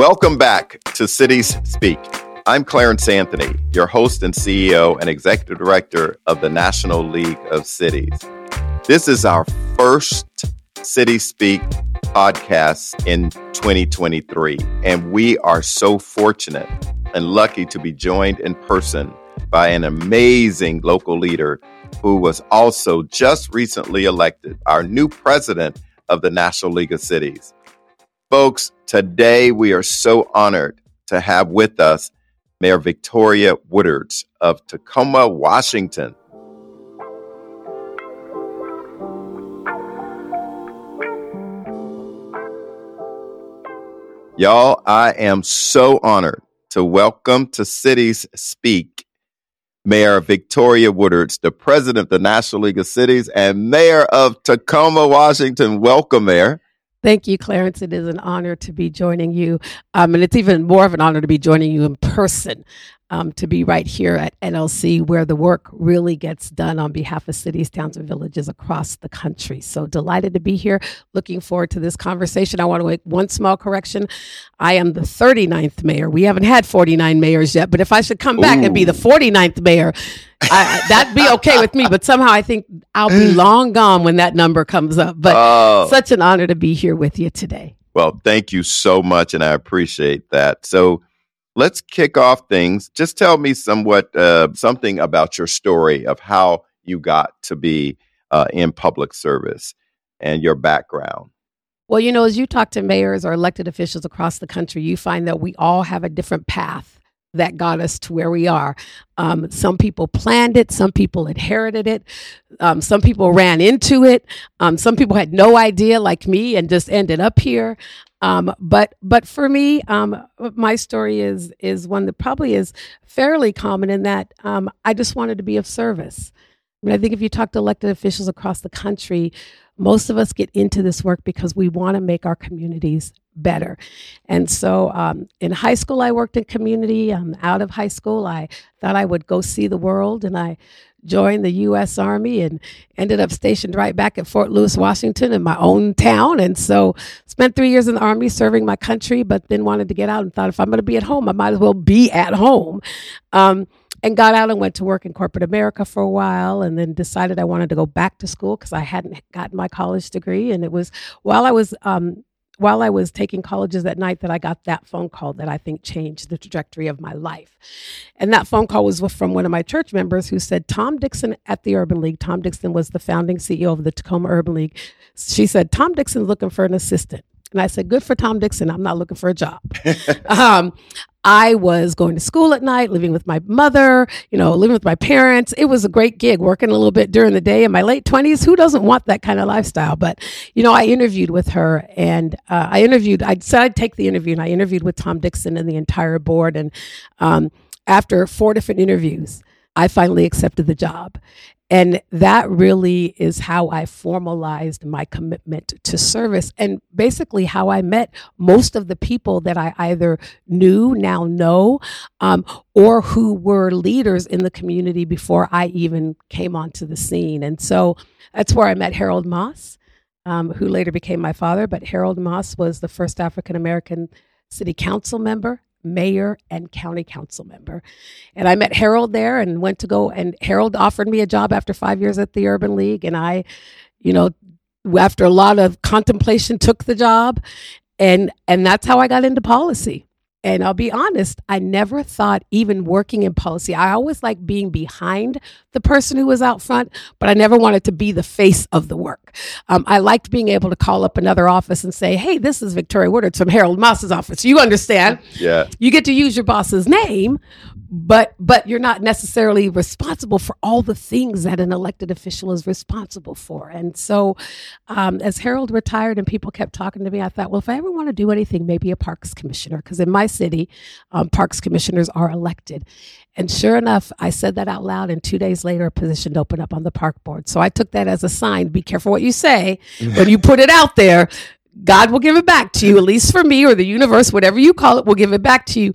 Welcome back to Cities Speak. I'm Clarence Anthony, your host and CEO and executive director of the National League of Cities. This is our first Cities Speak podcast in 2023, and we are so fortunate and lucky to be joined in person by an amazing local leader who was also just recently elected our new president of the National League of Cities. Folks, today we are so honored to have with us Mayor Victoria Woodards of Tacoma, Washington. Y'all, I am so honored to welcome to Cities Speak Mayor Victoria Woodards, the president of the National League of Cities and mayor of Tacoma, Washington. Welcome, Mayor. Thank you, Clarence. It is an honor to be joining you. Um, and it's even more of an honor to be joining you in person um, to be right here at NLC, where the work really gets done on behalf of cities, towns, and villages across the country. So delighted to be here. Looking forward to this conversation. I want to make one small correction. I am the 39th mayor. We haven't had 49 mayors yet, but if I should come back Ooh. and be the 49th mayor, I, that'd be okay with me. But somehow I think I'll be long gone when that number comes up. But oh. such an honor to be here with you today. Well, thank you so much, and I appreciate that. So, let's kick off things. Just tell me somewhat uh, something about your story of how you got to be uh, in public service and your background. Well, you know, as you talk to mayors or elected officials across the country, you find that we all have a different path that got us to where we are. Um, some people planned it, some people inherited it, um, some people ran into it, um, some people had no idea, like me, and just ended up here. Um, but but for me, um, my story is is one that probably is fairly common in that um, I just wanted to be of service. I mean, I think if you talk to elected officials across the country, most of us get into this work because we want to make our communities better. And so um, in high school, I worked in community. Um, out of high school, I thought I would go see the world, and I joined the U.S. Army and ended up stationed right back at Fort Lewis, Washington, in my own town. And so spent three years in the Army serving my country, but then wanted to get out and thought if I'm going to be at home, I might as well be at home. Um, and got out and went to work in corporate America for a while and then decided I wanted to go back to school because I hadn't gotten my college degree. And it was while I was um, while I was taking colleges that night that I got that phone call that I think changed the trajectory of my life. And that phone call was from one of my church members who said, Tom Dixon at the Urban League, Tom Dixon was the founding CEO of the Tacoma Urban League. She said, Tom Dixon's looking for an assistant. And I said, Good for Tom Dixon. I'm not looking for a job. um, I was going to school at night, living with my mother, you know, living with my parents. It was a great gig, working a little bit during the day in my late 20s. Who doesn't want that kind of lifestyle? But, you know, I interviewed with her and uh, I interviewed, I said I'd take the interview and I interviewed with Tom Dixon and the entire board. And um, after four different interviews, I finally accepted the job. And that really is how I formalized my commitment to service and basically how I met most of the people that I either knew, now know, um, or who were leaders in the community before I even came onto the scene. And so that's where I met Harold Moss, um, who later became my father. But Harold Moss was the first African American city council member mayor and county council member. And I met Harold there and went to go and Harold offered me a job after 5 years at the Urban League and I you know after a lot of contemplation took the job and and that's how I got into policy. And I'll be honest, I never thought even working in policy. I always like being behind the person who was out front, but I never wanted to be the face of the work. Um, I liked being able to call up another office and say, "Hey, this is Victoria Woodards from Harold Moss's office." You understand? Yeah. You get to use your boss's name, but but you're not necessarily responsible for all the things that an elected official is responsible for. And so, um, as Harold retired and people kept talking to me, I thought, well, if I ever want to do anything, maybe a parks commissioner, because in my city, um, parks commissioners are elected. And sure enough, I said that out loud, and two days later, a position opened up on the park board. So I took that as a sign be careful what you say when you put it out there. God will give it back to you, at least for me or the universe, whatever you call it, will give it back to you.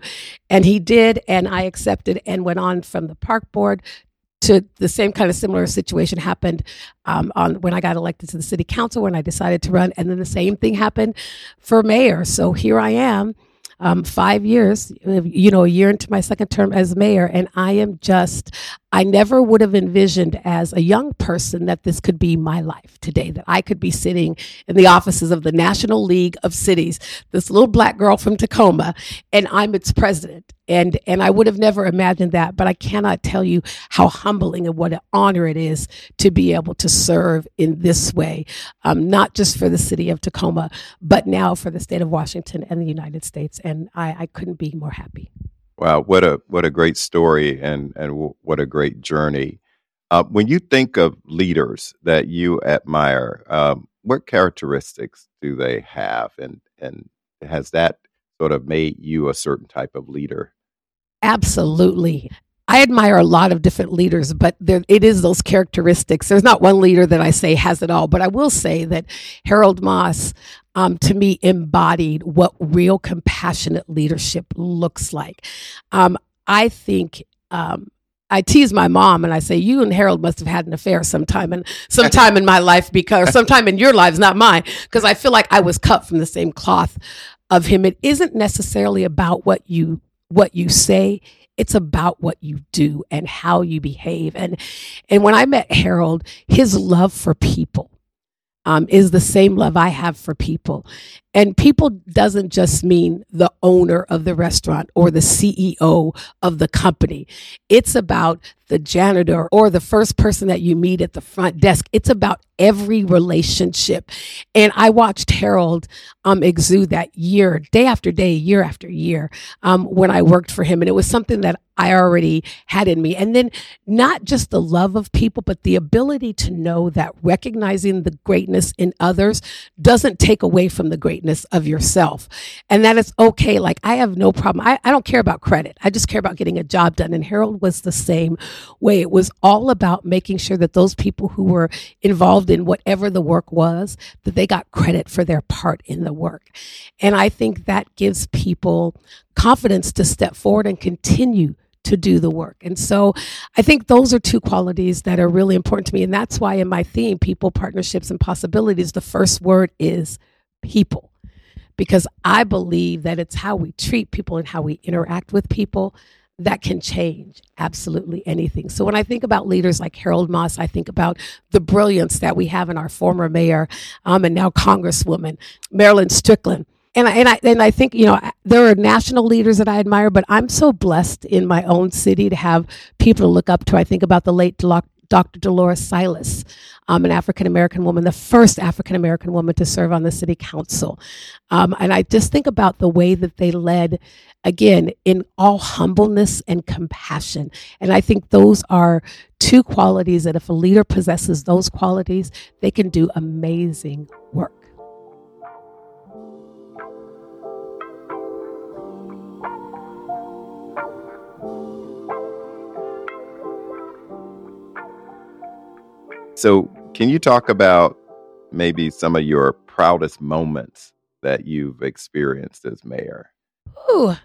And he did, and I accepted and went on from the park board to the same kind of similar situation happened um, on when I got elected to the city council when I decided to run, and then the same thing happened for mayor. So here I am um, five years, you know, a year into my second term as mayor, and I am just, I never would have envisioned as a young person that this could be my life today, that I could be sitting in the offices of the National League of Cities, this little black girl from Tacoma, and I'm its president. And, and I would have never imagined that, but I cannot tell you how humbling and what an honor it is to be able to serve in this way, um, not just for the city of Tacoma, but now for the state of Washington and the United States. And I, I couldn't be more happy. Wow, what a what a great story and and w- what a great journey. Uh, when you think of leaders that you admire, um, what characteristics do they have, and and has that sort of made you a certain type of leader? Absolutely. I admire a lot of different leaders, but there, it is those characteristics. There's not one leader that I say has it all, but I will say that Harold Moss, um, to me, embodied what real compassionate leadership looks like. Um, I think um, I tease my mom and I say, "You and Harold must have had an affair sometime and sometime in my life because sometime in your lives, not mine, because I feel like I was cut from the same cloth of him. It isn't necessarily about what you what you say it's about what you do and how you behave. And and when i met harold his love for people um, is the same love i have for people and people doesn't just mean the owner of the restaurant or the ceo of the company. It's about the janitor or the first person that you meet at the front desk. It's about every relationship. And i watched harold um, exude that year day after day year after year um, when i worked for him. And it was something that I already had in me. And then not just the love of people, but the ability to know that recognizing the greatness in others doesn't take away from the greatness of yourself. And that is okay. Like I have no problem. I, I don't care about credit. I just care about getting a job done. And Harold was the same way. It was all about making sure that those people who were involved in whatever the work was, that they got credit for their part in the work. And I think that gives people confidence to step forward and continue to do the work. And so I think those are two qualities that are really important to me. And that's why in my theme, people, partnerships, and possibilities, the first word is people. Because I believe that it's how we treat people and how we interact with people that can change absolutely anything. So when I think about leaders like Harold Moss, I think about the brilliance that we have in our former mayor um, and now Congresswoman, Marilyn Strickland and I, and I and I think you know there are national leaders that I admire, but I'm so blessed in my own city to have people to look up to. I think about the late Dr. Dolores Silas, um, an African American woman, the first African American woman to serve on the city council, um, and I just think about the way that they led, again in all humbleness and compassion, and I think those are two qualities that if a leader possesses those qualities, they can do amazing work. So, can you talk about maybe some of your proudest moments that you've experienced as mayor? Ooh,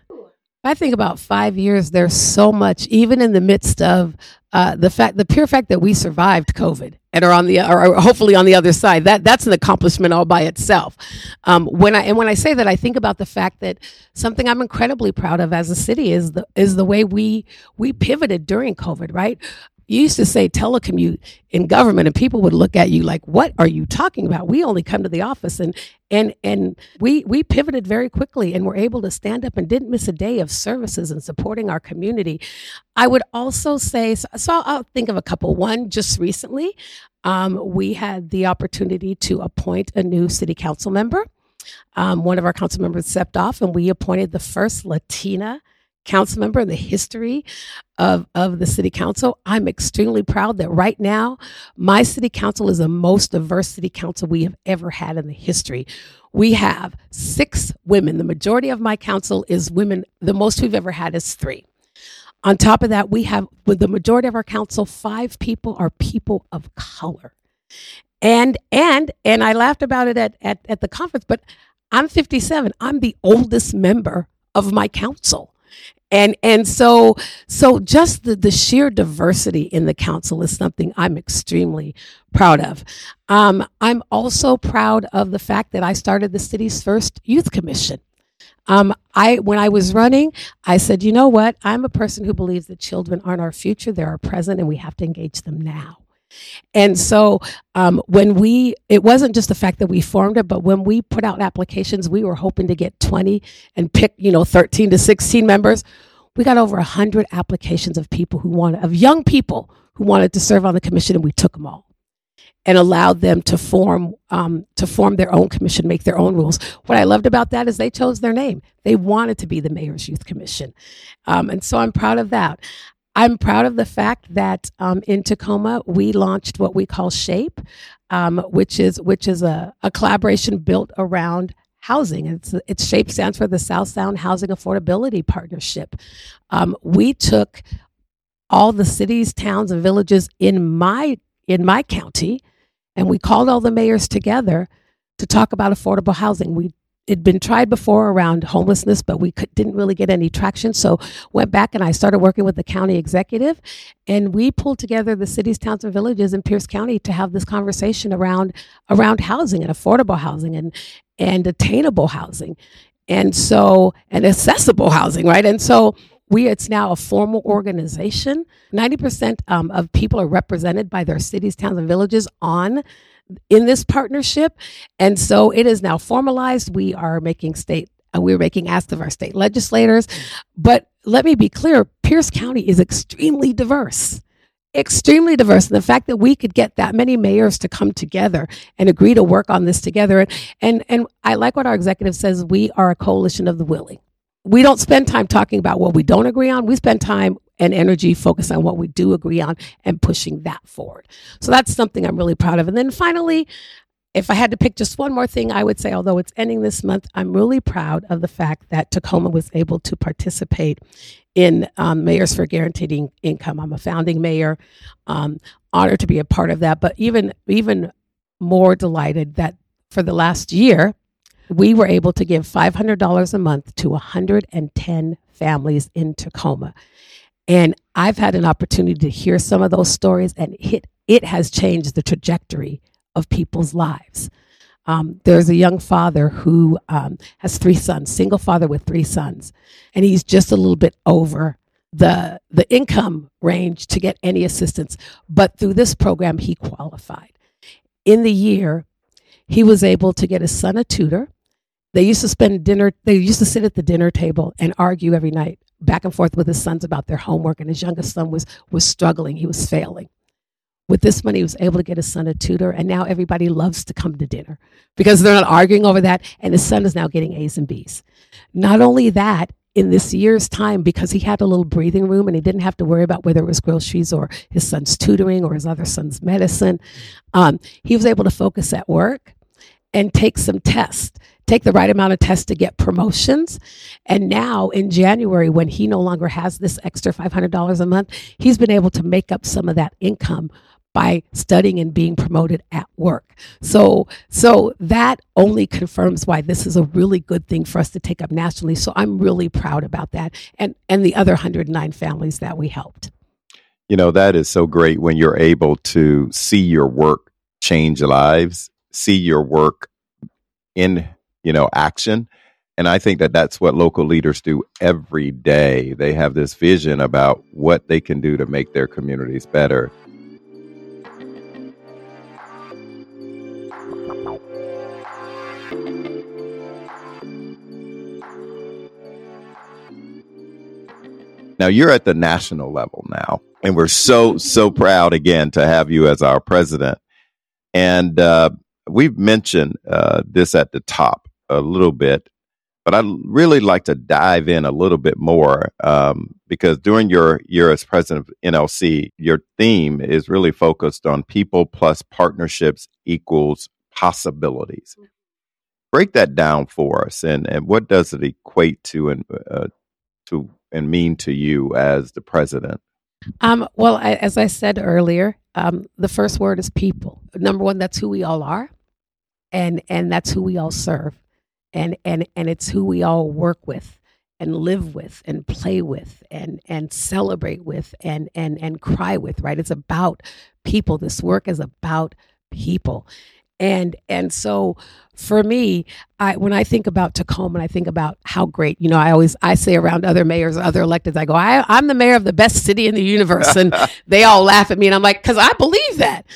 I think about five years. There's so much, even in the midst of uh, the fact, the pure fact that we survived COVID and are on the, or hopefully on the other side. That that's an accomplishment all by itself. Um, when I and when I say that, I think about the fact that something I'm incredibly proud of as a city is the is the way we we pivoted during COVID. Right, you used to say telecommute in government and people would look at you like what are you talking about? We only come to the office. And and and we we pivoted very quickly and were able to stand up and didn't miss a day of services and supporting our community. I would also say so, i'll think of a couple. One just recently um, we had the opportunity to appoint a new city council member. Um, one of our council members stepped off and we appointed the first latina council member in the history of, of the city council. I'm extremely proud that right now, my city council is the most diverse city council we have ever had in the history. We have six women. The majority of my council is women. The most we've ever had is three. On top of that, we have, with the majority of our council, five people are people of color. And, and, and I laughed about it at, at, at the conference, but I'm 57. I'm the oldest member of my council and and so so just the, the sheer diversity in the council is something i'm extremely proud of um, i'm also proud of the fact that i started the city's first youth commission Um, I when I was running, I said, you know what? I'm a person who believes that children aren't our future; they're our present, and we have to engage them now. And so um, when we, it wasn't just the fact that we formed it, but when we put out applications, we were hoping to get 20 and pick, you know, 13 to 16 members. We got over 100 applications of people who wanted, of young people who wanted to serve on the commission, and we took them all and allowed them to form um, to form their own commission, make their own rules. What I loved about that is they chose their name. They wanted to be the Mayor's Youth Commission, um, and so I'm proud of that. I'm proud of the fact that um, in Tacoma we launched what we call Shape, um, which is which is a, a collaboration built around housing. It's its Shape stands for the South Sound Housing Affordability Partnership. Um, we took all the cities, towns, and villages in my in my county and we called all the mayors together to talk about affordable housing. We it'd been tried before around homelessness, but we could, didn't really get any traction. So went back and I started working with the county executive, and we pulled together the cities, towns, and villages in Pierce County to have this conversation around around housing and affordable housing and and attainable housing, and so and accessible housing, right? And so we it's now a formal organization 90% um, of people are represented by their cities towns and villages on in this partnership and so it is now formalized. We are making state uh, we're making asks of our state legislators. But let me be clear pierce county is extremely diverse extremely diverse. And the fact that we could get that many mayors to come together and agree to work on this together and and, and i like what our executive says we are a coalition of the willing we don't spend time talking about what we don't agree on. We spend time and energy focused on what we do agree on and pushing that forward. So that's something I'm really proud of. And then finally, if I had to pick just one more thing, I would say, although it's ending this month, I'm really proud of the fact that Tacoma was able to participate in um, Mayors for Guaranteed in- Income. I'm a founding mayor, um, honored to be a part of that, but even even more delighted that for the last year, we were able to give $500 a month to 110 families in Tacoma. And I've had an opportunity to hear some of those stories, and it, it has changed the trajectory of people's lives. Um, there's a young father who um, has three sons, single father with three sons, and he's just a little bit over the the income range to get any assistance. But through this program, he qualified. In the year, he was able to get his son a tutor. They used to spend dinner, they used to sit at the dinner table and argue every night back and forth with his sons about their homework. And his youngest son was, was struggling, he was failing. With this money, he was able to get his son a tutor, and now everybody loves to come to dinner because they're not arguing over that. And his son is now getting A's and B's. Not only that, in this year's time, because he had a little breathing room and he didn't have to worry about whether it was groceries or his son's tutoring or his other son's medicine, um, he was able to focus at work and take some tests take the right amount of tests to get promotions. And now in January, when he no longer has this extra $500 a month, he's been able to make up some of that income by studying and being promoted at work. So so that only confirms why this is a really good thing for us to take up nationally. So I'm really proud about that and and the other 109 families that we helped. You know, that is so great when you're able to see your work change lives, see your work in you know, action. And I think that that's what local leaders do every day. They have this vision about what they can do to make their communities better. Now you're at the national level now, and we're so so proud again to have you as our president. And uh, we've mentioned uh, this at the top a little bit, but I'd really like to dive in a little bit more um, because during your year as president of NLC, your theme is really focused on people plus partnerships equals possibilities. Mm-hmm. Break that down for us, and, and what does it equate to and uh, to and mean to you as the president? Um, well, I, as I said earlier, um, the first word is people. Number one, that's who we all are, and and that's who we all serve and and and it's who we all work with and live with and play with and and celebrate with and and and cry with right? It's about people. This work is about people. And and so for me, I, when I think about Tacoma and I think about how great, you know, I always I say around other mayors, other electeds, I go, I, I'm the mayor of the best city in the universe, and they all laugh at me, and I'm like, because I believe that.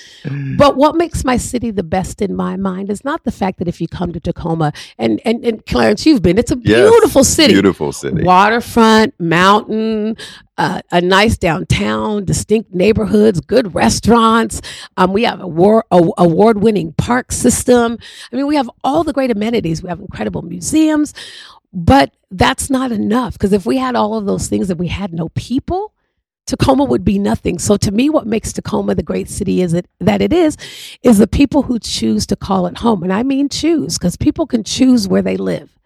But what makes my city the best in my mind is not the fact that if you come to Tacoma and and, and Clarence, you've been, it's a yes, beautiful city, beautiful city, waterfront, mountain, uh, a nice downtown, distinct neighborhoods, good restaurants. Um, we have a war, award winning park system. I mean, we have all the great amenities. We have incredible museums, but that's not enough because if we had all of those things and we had no people, Tacoma would be nothing. So to me, what makes Tacoma the great city is it that it is, is the people who choose to call it home. And I mean choose, because people can choose where they live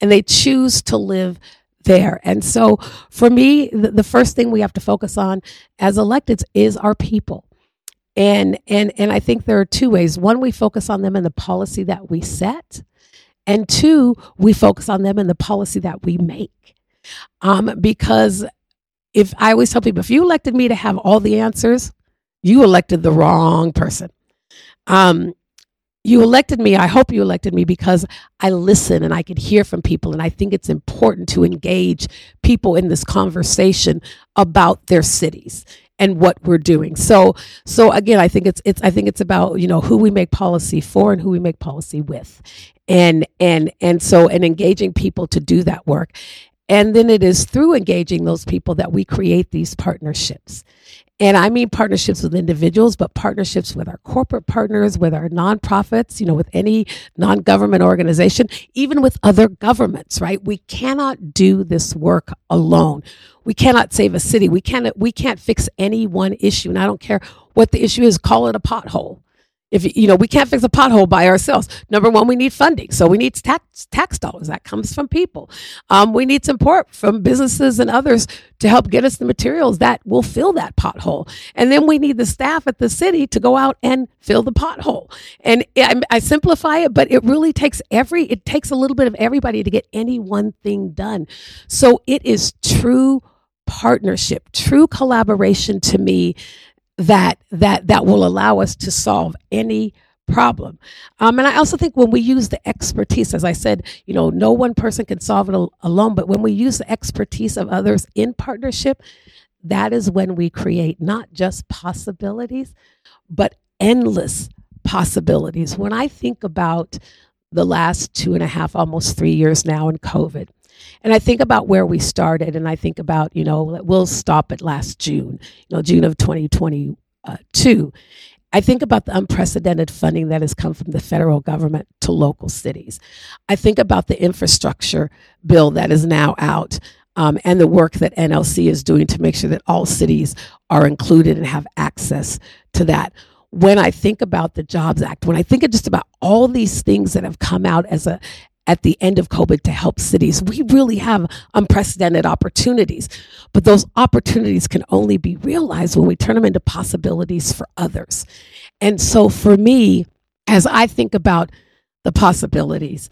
and they choose to live there. And so for me, the, the first thing we have to focus on as electeds is our people. And and and I think there are two ways. One, we focus on them in the policy that we set. And two, we focus on them in the policy that we make. Um, because if I always tell people, if you elected me to have all the answers, you elected the wrong person. Um, you elected me. I hope you elected me because I listen and I can hear from people. And I think it's important to engage people in this conversation about their cities and what we're doing. So, so again, I think it's, it's, I think it's about, you know, who we make policy for and who we make policy with. And, and, and so, and engaging people to do that work. And then it is through engaging those people that we create these partnerships. And I mean partnerships with individuals, but partnerships with our corporate partners, with our nonprofits, you know, with any non government organization, even with other governments, right? We cannot do this work alone. We cannot save a city. We can't, we can't fix any one issue. And I don't care what the issue is, call it a pothole if you know we can't fix a pothole by ourselves. Number one we need funding. So we need tax tax dollars. That comes from people. Um, we need support from businesses and others to help get us the materials that will fill that pothole. And then we need the staff at the city to go out and fill the pothole. And I, I simplify it but it really takes every it takes a little bit of everybody to get any one thing done. So it is true partnership true collaboration to me that that that will allow us to solve any problem. Um, and I also think when we use the expertise, as I said, you know, no one person can solve it al- alone, but when we use the expertise of others in partnership, that is when we create not just possibilities, but endless possibilities. When I think about the last two and a half, almost three years now in COVID, and I think about where we started, and I think about, you know, we'll stop at last June, you know, June of 2022. I think about the unprecedented funding that has come from the federal government to local cities. I think about the infrastructure bill that is now out um, and the work that NLC is doing to make sure that all cities are included and have access to that. When I think about the Jobs Act, when I think of just about all these things that have come out as a at the end of COVID to help cities. We really have unprecedented opportunities, but those opportunities can only be realized when we turn them into possibilities for others. And so for me, as I think about the possibilities,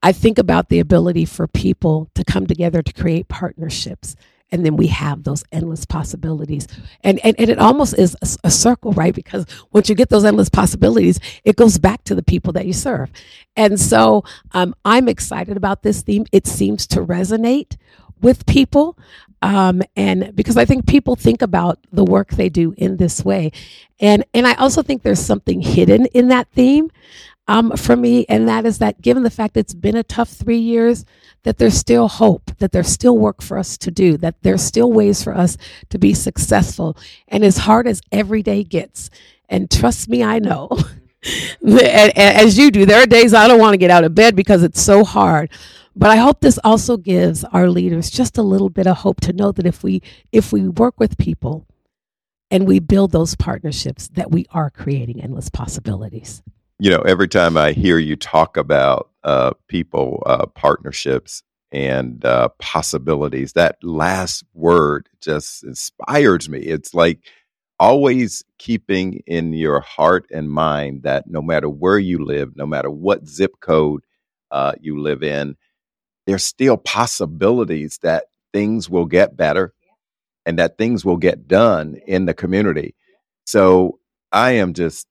I think about the ability for people to come together to create partnerships and then we have those endless possibilities. And and, and it almost is a, circle right? Because once you get those endless possibilities it goes back to the people that you serve. And so um, i'm excited about this theme. It seems to resonate with people um, and because i think people think about the work they do in this way. And and i also think there's something hidden in that theme um, for me and that is that given the fact it's been a tough three years that there's still hope, that there's still work for us to do, that there's still ways for us to be successful. And as hard as every day gets, and trust me, I know, as you do, there are days I don't want to get out of bed because it's so hard. But I hope this also gives our leaders just a little bit of hope to know that if we if we work with people and we build those partnerships, that we are creating endless possibilities you know, every time I hear you talk about uh, people, uh, partnerships, and uh, possibilities, that last word just inspires me. It's like always keeping in your heart and mind that no matter where you live, no matter what zip code uh, you live in, there's still possibilities that things will get better and that things will get done in the community. So I am just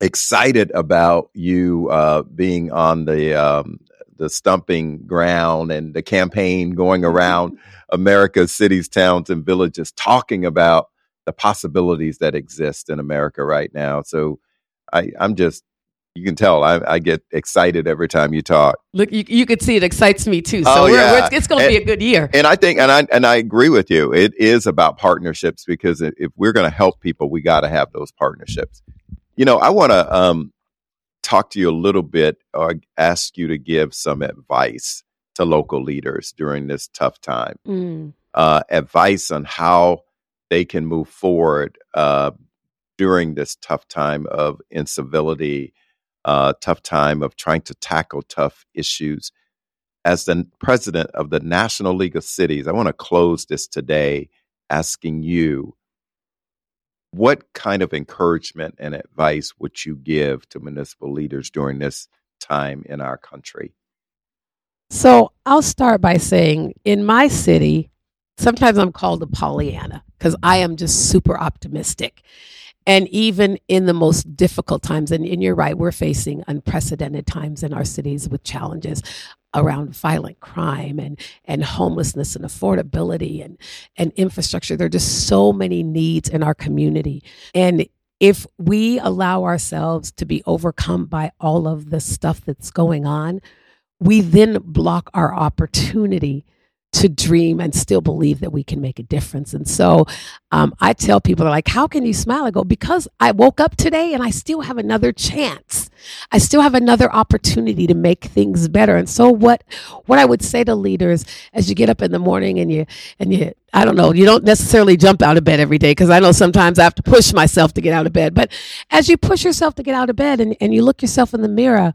excited about you uh, being on the um, the stumping ground and the campaign going around America's cities, towns, and villages, talking about the possibilities that exist in America right now. So I, I'm just you can tell I, I, get excited every time you talk. Look, you, you could see it excites me too. So oh, we're, yeah. we're, it's going to be a good year. And I think, and I and I agree with you. It is about partnerships because if we're going to help people, we got to have those partnerships. You know, I want to um, talk to you a little bit or ask you to give some advice to local leaders during this tough time. Mm. Uh, advice on how they can move forward uh, during this tough time of incivility uh, tough time of trying to tackle tough issues. As the president of the National League of Cities, I want to close this today asking you what kind of encouragement and advice would you give to municipal leaders during this time in our country? So I'll start by saying in my city, sometimes I'm called a Pollyanna because I am just super optimistic. And even in the most difficult times, and, and, you're right, we're facing unprecedented times in our cities with challenges around violent crime and, and homelessness and affordability and, and infrastructure. There are just so many needs in our community. And if we allow ourselves to be overcome by all of the stuff that's going on, we then block our opportunity to dream and still believe that we can make a difference. And so um, I tell people, they're like, how can you smile? I go, because I woke up today and I still have another chance. I still have another opportunity to make things better. And so what, what I would say to leaders as you get up in the morning and you, and you, I don't know, you don't necessarily jump out of bed every day because I know sometimes I have to push myself to get out of bed. But as you push yourself to get out of bed and, and you look yourself in the mirror,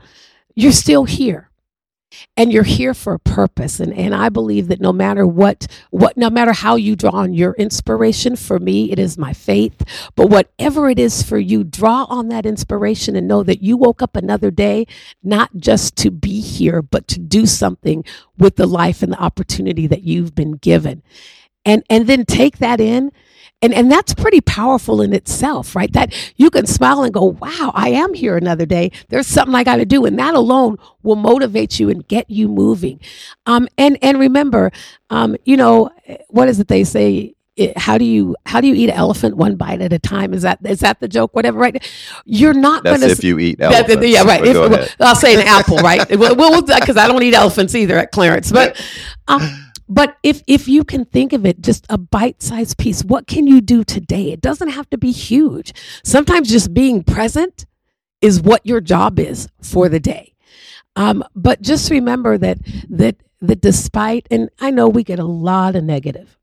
you're still here and you're here for a purpose. And, and i believe that no matter what what no matter how you draw on your inspiration for me it is my faith. But whatever it is for you draw on that inspiration and know that you woke up another day not just to be here but to do something with the life and the opportunity that you've been given. And and then take that in and and that's pretty powerful in itself right that you can smile and go wow i am here another day there's something i got to do and that alone will motivate you and get you moving um and and remember um you know what is it they say it, how do you how do you eat an elephant one bite at a time? Is that is that the joke? Whatever, right? You're not going to. If you eat elephants, yeah, right. If, well, I'll say an apple, right? Well, because I don't eat elephants either at Clarence, but. Um, but if if you can think of it just a bite-sized piece, what can you do today? It doesn't have to be huge. Sometimes just being present is what your job is for the day. Um, but just remember that that that despite and I know we get a lot of negative.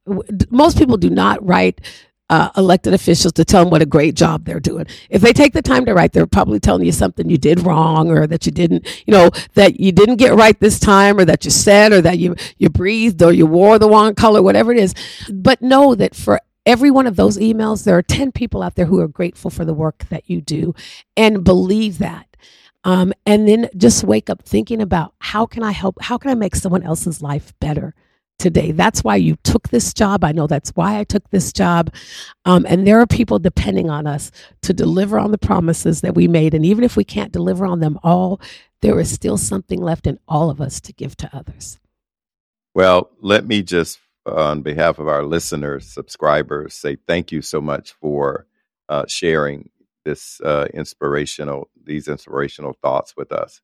Most people do not write uh, elected officials to tell them what a great job they're doing. If they take the time to write, they're probably telling you something you did wrong or that you didn't, you know, that you didn't get right this time or that you said or that you, you breathed or you wore the wrong color, whatever it is. But know that for every one of those emails, there are 10 people out there who are grateful for the work that you do and believe that. Um, and then just wake up thinking about how can I help? How can I make someone else's life better? Today. That's why you took this job. I know that's why I took this job. Um, and there are people depending on us to deliver on the promises that we made. And even if we can't deliver on them all, there is still something left in all of us to give to others. Well, let me just, on behalf of our listeners, subscribers, say thank you so much for uh, sharing this uh, inspirational, these inspirational thoughts with us.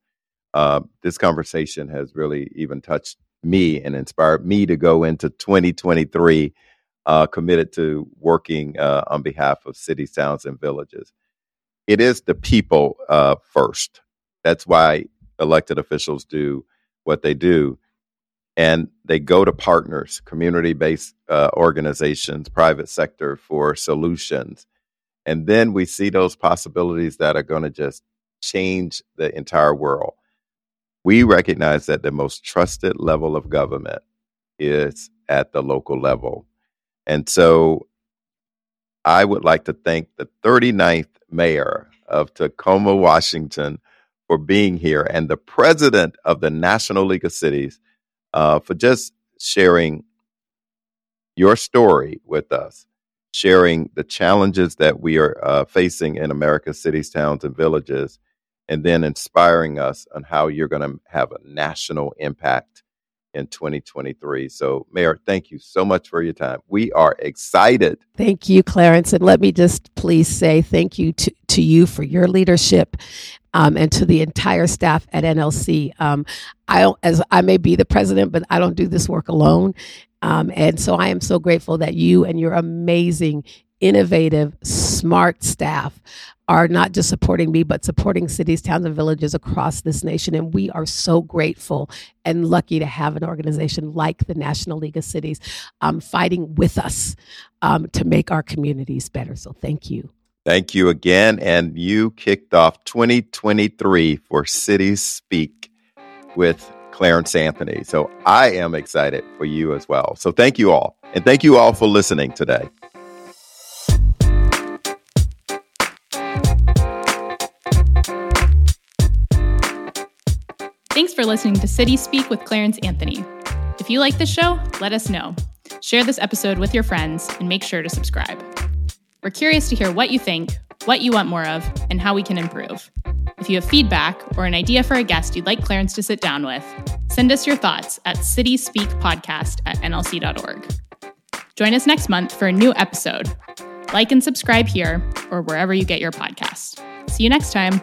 Uh, this conversation has really even touched me and inspired me to go into 2023 uh, committed to working uh, on behalf of cities, towns, and villages. It is the people uh, first. That's why elected officials do what they do. And they go to partners, community based uh, organizations, private sector for solutions. And then we see those possibilities that are going to just change the entire world we recognize that the most trusted level of government is at the local level. And so I would like to thank the 39th mayor of Tacoma, Washington, for being here and the president of the National League of Cities uh, for just sharing your story with us, sharing the challenges that we are uh, facing in America's cities, towns, and villages, and then inspiring us on how you're going to have a national impact in 2023. So, Mayor, thank you so much for your time. We are excited. Thank you, Clarence. And let me just please say thank you to, to you for your leadership um, and to the entire staff at NLC. Um, I as I may be the president, but I don't do this work alone. Um, and so I am so grateful that you and your amazing, innovative, smart staff are not just supporting me, but supporting cities, towns, and villages across this nation. And we are so grateful and lucky to have an organization like the National League of Cities um, fighting with us um, to make our communities better. So thank you. Thank you again. And you kicked off 2023 for Cities Speak with Clarence Anthony. So I am excited for you as well. So thank you all. And thank you all for listening today. For listening to Cities Speak with Clarence Anthony. If you like this show, let us know. Share this episode with your friends and make sure to subscribe. We're curious to hear what you think, what you want more of, and how we can improve. If you have feedback or an idea for a guest you'd like Clarence to sit down with, send us your thoughts at cityspeakpodcast at nlc.org. Join us next month for a new episode. Like and subscribe here or wherever you get your podcast. See you next time.